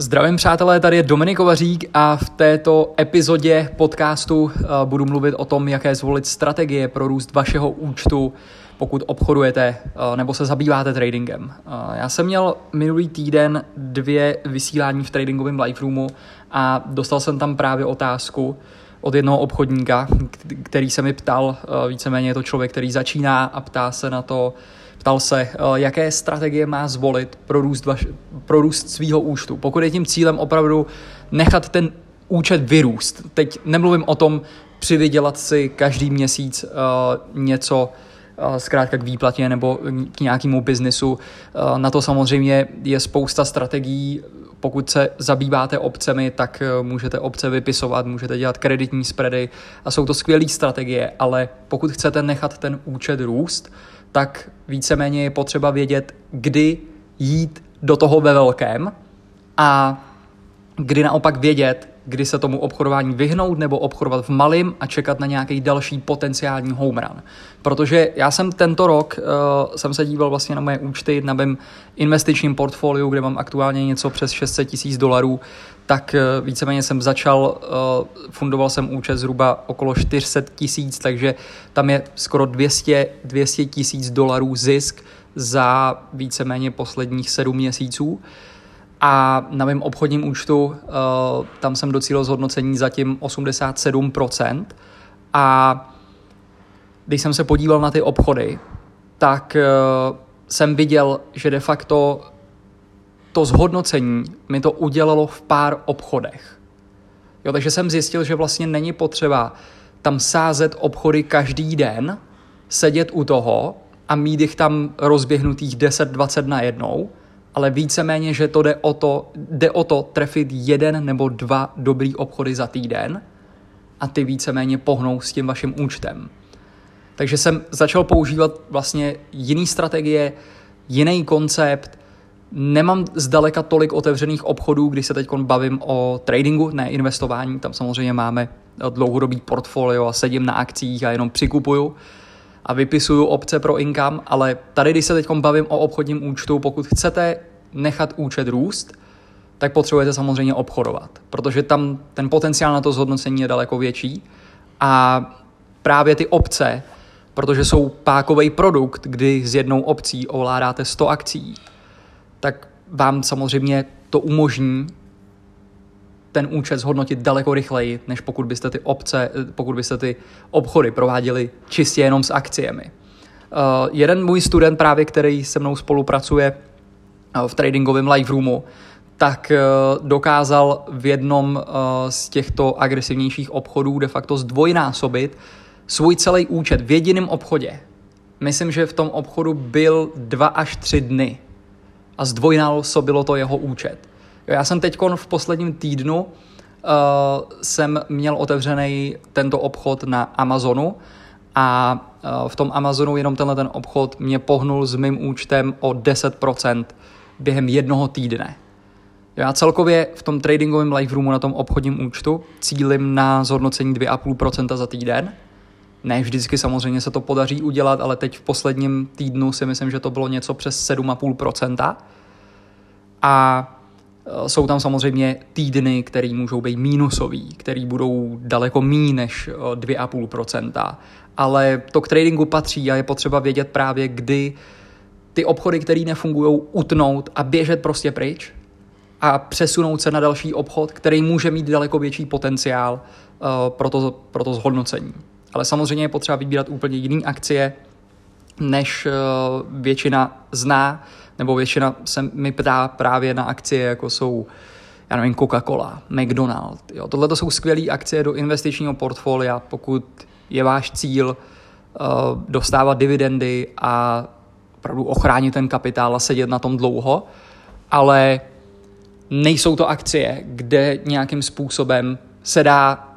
Zdravím přátelé, tady je Dominik Kovařík a v této epizodě podcastu eh, budu mluvit o tom, jaké zvolit strategie pro růst vašeho účtu, pokud obchodujete eh, nebo se zabýváte tradingem. Eh, já jsem měl minulý týden dvě vysílání v tradingovém live roomu a dostal jsem tam právě otázku od jednoho obchodníka, který se mi ptal, víceméně je to člověk, který začíná a ptá se na to, Ptal se, eh, jaké strategie má zvolit pro růst, vaš, pro růst svýho účtu. Pokud je tím cílem opravdu nechat ten účet vyrůst. Teď nemluvím o tom přivydělat si každý měsíc uh, něco uh, zkrátka k výplatě nebo k nějakému biznisu. Na to samozřejmě je spousta strategií. Pokud se zabýváte obcemi, tak můžete obce vypisovat, můžete dělat kreditní spready a jsou to skvělé strategie, ale pokud chcete nechat ten účet růst, tak víceméně je potřeba vědět, kdy jít do toho ve velkém a kdy naopak vědět, kdy se tomu obchodování vyhnout nebo obchodovat v malém a čekat na nějaký další potenciální home run. Protože já jsem tento rok, uh, jsem se díval vlastně na moje účty na mém investičním portfoliu, kde mám aktuálně něco přes 600 tisíc dolarů, tak uh, víceméně jsem začal, uh, fundoval jsem účet zhruba okolo 400 tisíc, takže tam je skoro 200 tisíc dolarů zisk za víceméně posledních sedm měsíců. Uh, a na mém obchodním účtu uh, tam jsem docílil zhodnocení zatím 87% a když jsem se podíval na ty obchody, tak uh, jsem viděl, že de facto to zhodnocení mi to udělalo v pár obchodech. Jo, takže jsem zjistil, že vlastně není potřeba tam sázet obchody každý den, sedět u toho a mít jich tam rozběhnutých 10-20 na jednou, ale víceméně, že to jde o to, jde o to trefit jeden nebo dva dobrý obchody za týden a ty víceméně pohnou s tím vaším účtem. Takže jsem začal používat vlastně jiný strategie, jiný koncept, nemám zdaleka tolik otevřených obchodů, když se teď bavím o tradingu, ne investování, tam samozřejmě máme dlouhodobý portfolio a sedím na akcích a jenom přikupuju, a vypisuju obce pro income, ale tady, když se teď bavím o obchodním účtu, pokud chcete nechat účet růst, tak potřebujete samozřejmě obchodovat, protože tam ten potenciál na to zhodnocení je daleko větší a právě ty obce, protože jsou pákový produkt, kdy s jednou obcí ovládáte 100 akcí, tak vám samozřejmě to umožní ten účet zhodnotit daleko rychleji, než pokud byste ty obce, pokud byste ty obchody prováděli čistě jenom s akciemi. Uh, jeden můj student právě, který se mnou spolupracuje v tradingovém live roomu, tak uh, dokázal v jednom uh, z těchto agresivnějších obchodů de facto zdvojnásobit svůj celý účet v jediném obchodě. Myslím, že v tom obchodu byl dva až tři dny a zdvojnásobilo to jeho účet. Já jsem teď v posledním týdnu uh, jsem měl otevřený tento obchod na Amazonu a uh, v tom Amazonu jenom tenhle ten obchod mě pohnul s mým účtem o 10% během jednoho týdne. Já celkově v tom tradingovém live roomu na tom obchodním účtu cílim na zhodnocení 2,5% za týden. Ne vždycky samozřejmě se to podaří udělat, ale teď v posledním týdnu si myslím, že to bylo něco přes 7,5%. A Eh, jsou tam samozřejmě týdny, které můžou být mínusový, které budou daleko míň než 2,5%. Eh, Ale to k tradingu patří a je potřeba vědět právě, kdy ty obchody, které nefungují, utnout a běžet prostě pryč a přesunout se na další obchod, který může mít daleko větší potenciál uh, pro, to, pro to zhodnocení. Ale samozřejmě je potřeba vybírat úplně jiné akcie, než uh, většina zná nebo většina se mi ptá právě na akcie, jako jsou já nevím, Coca-Cola, McDonald. Jo. Tohle to jsou skvělé akcie do investičního portfolia, pokud je váš cíl uh, dostávat dividendy a opravdu ochránit ten kapitál a sedět na tom dlouho, ale nejsou to akcie, kde nějakým způsobem se dá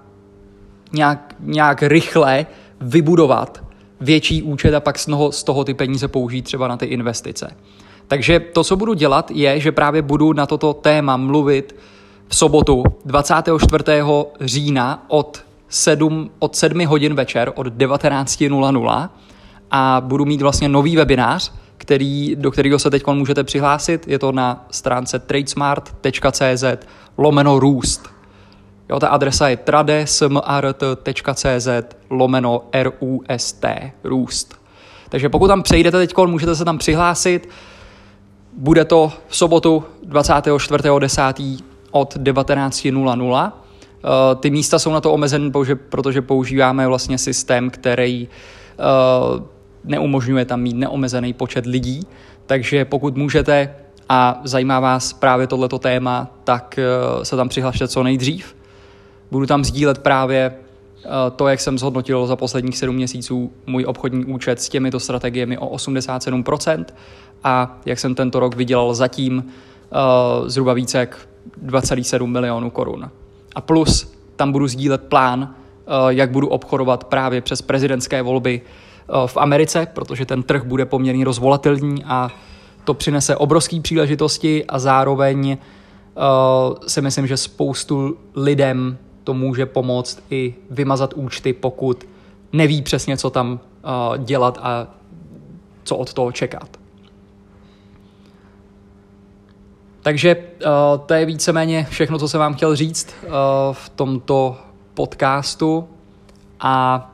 nějak, nějak rychle vybudovat větší účet a pak z toho, z toho ty peníze použít třeba na ty investice. Takže to, co budu dělat, je, že právě budu na toto téma mluvit v sobotu 24. října od 7, od 7 hodin večer, od 19.00 a budu mít vlastně nový webinář, který, do kterého se teď můžete přihlásit. Je to na stránce tradesmart.cz lomeno růst. Jo, ta adresa je tradesmart.cz lomeno rust, růst. Takže pokud tam přejdete teď, můžete se tam přihlásit. Bude to v sobotu 24.10. od 19.00. Eh, ty místa jsou na to omezené, protože používáme vlastně systém, který eh, neumožňuje tam mít neomezený počet lidí, takže pokud můžete a zajímá vás právě tohleto téma, tak eh, se tam přihlašte co nejdřív. Budu tam sdílet právě to, jak jsem zhodnotil za posledních 7 měsíců můj obchodní účet s těmito strategiemi o 87% a jak jsem tento rok vydělal zatím zhruba více jak 2,7 milionů korun. A plus tam budu sdílet plán, eh, jak budu obchodovat právě přes prezidentské volby eh, v Americe, protože ten trh bude poměrně rozvolatilní a to přinese obrovské příležitosti a zároveň eh, si myslím, že spoustu lidem to může pomoct i vymazat účty, pokud neví přesně, co tam dělat a co od toho čekat. Takže uh, to je víceméně všechno, co jsem vám chtěl říct uh, v tomto podcastu a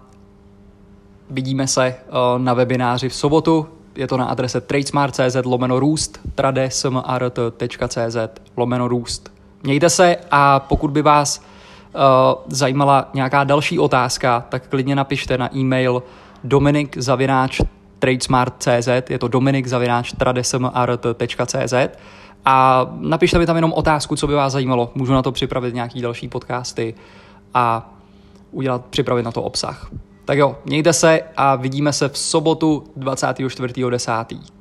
vidíme se uh, na webináři v sobotu. Je to na adrese tradesmart.cz lomeno růst, tradesmart.cz lomeno růst. Mějte se a pokud by vás uh, zajímala nějaká další otázka, tak klidně napište na e-mail dominik zavináč tradesmart.cz, je to dominik zavináč tradesmart.cz a napište mi tam jenom otázku, co by vás zajímalo. Můžu na to připravit nějaký další podcasty a udělat, připravit na to obsah. Tak jo, mějte se a vidíme se v sobotu 24.10.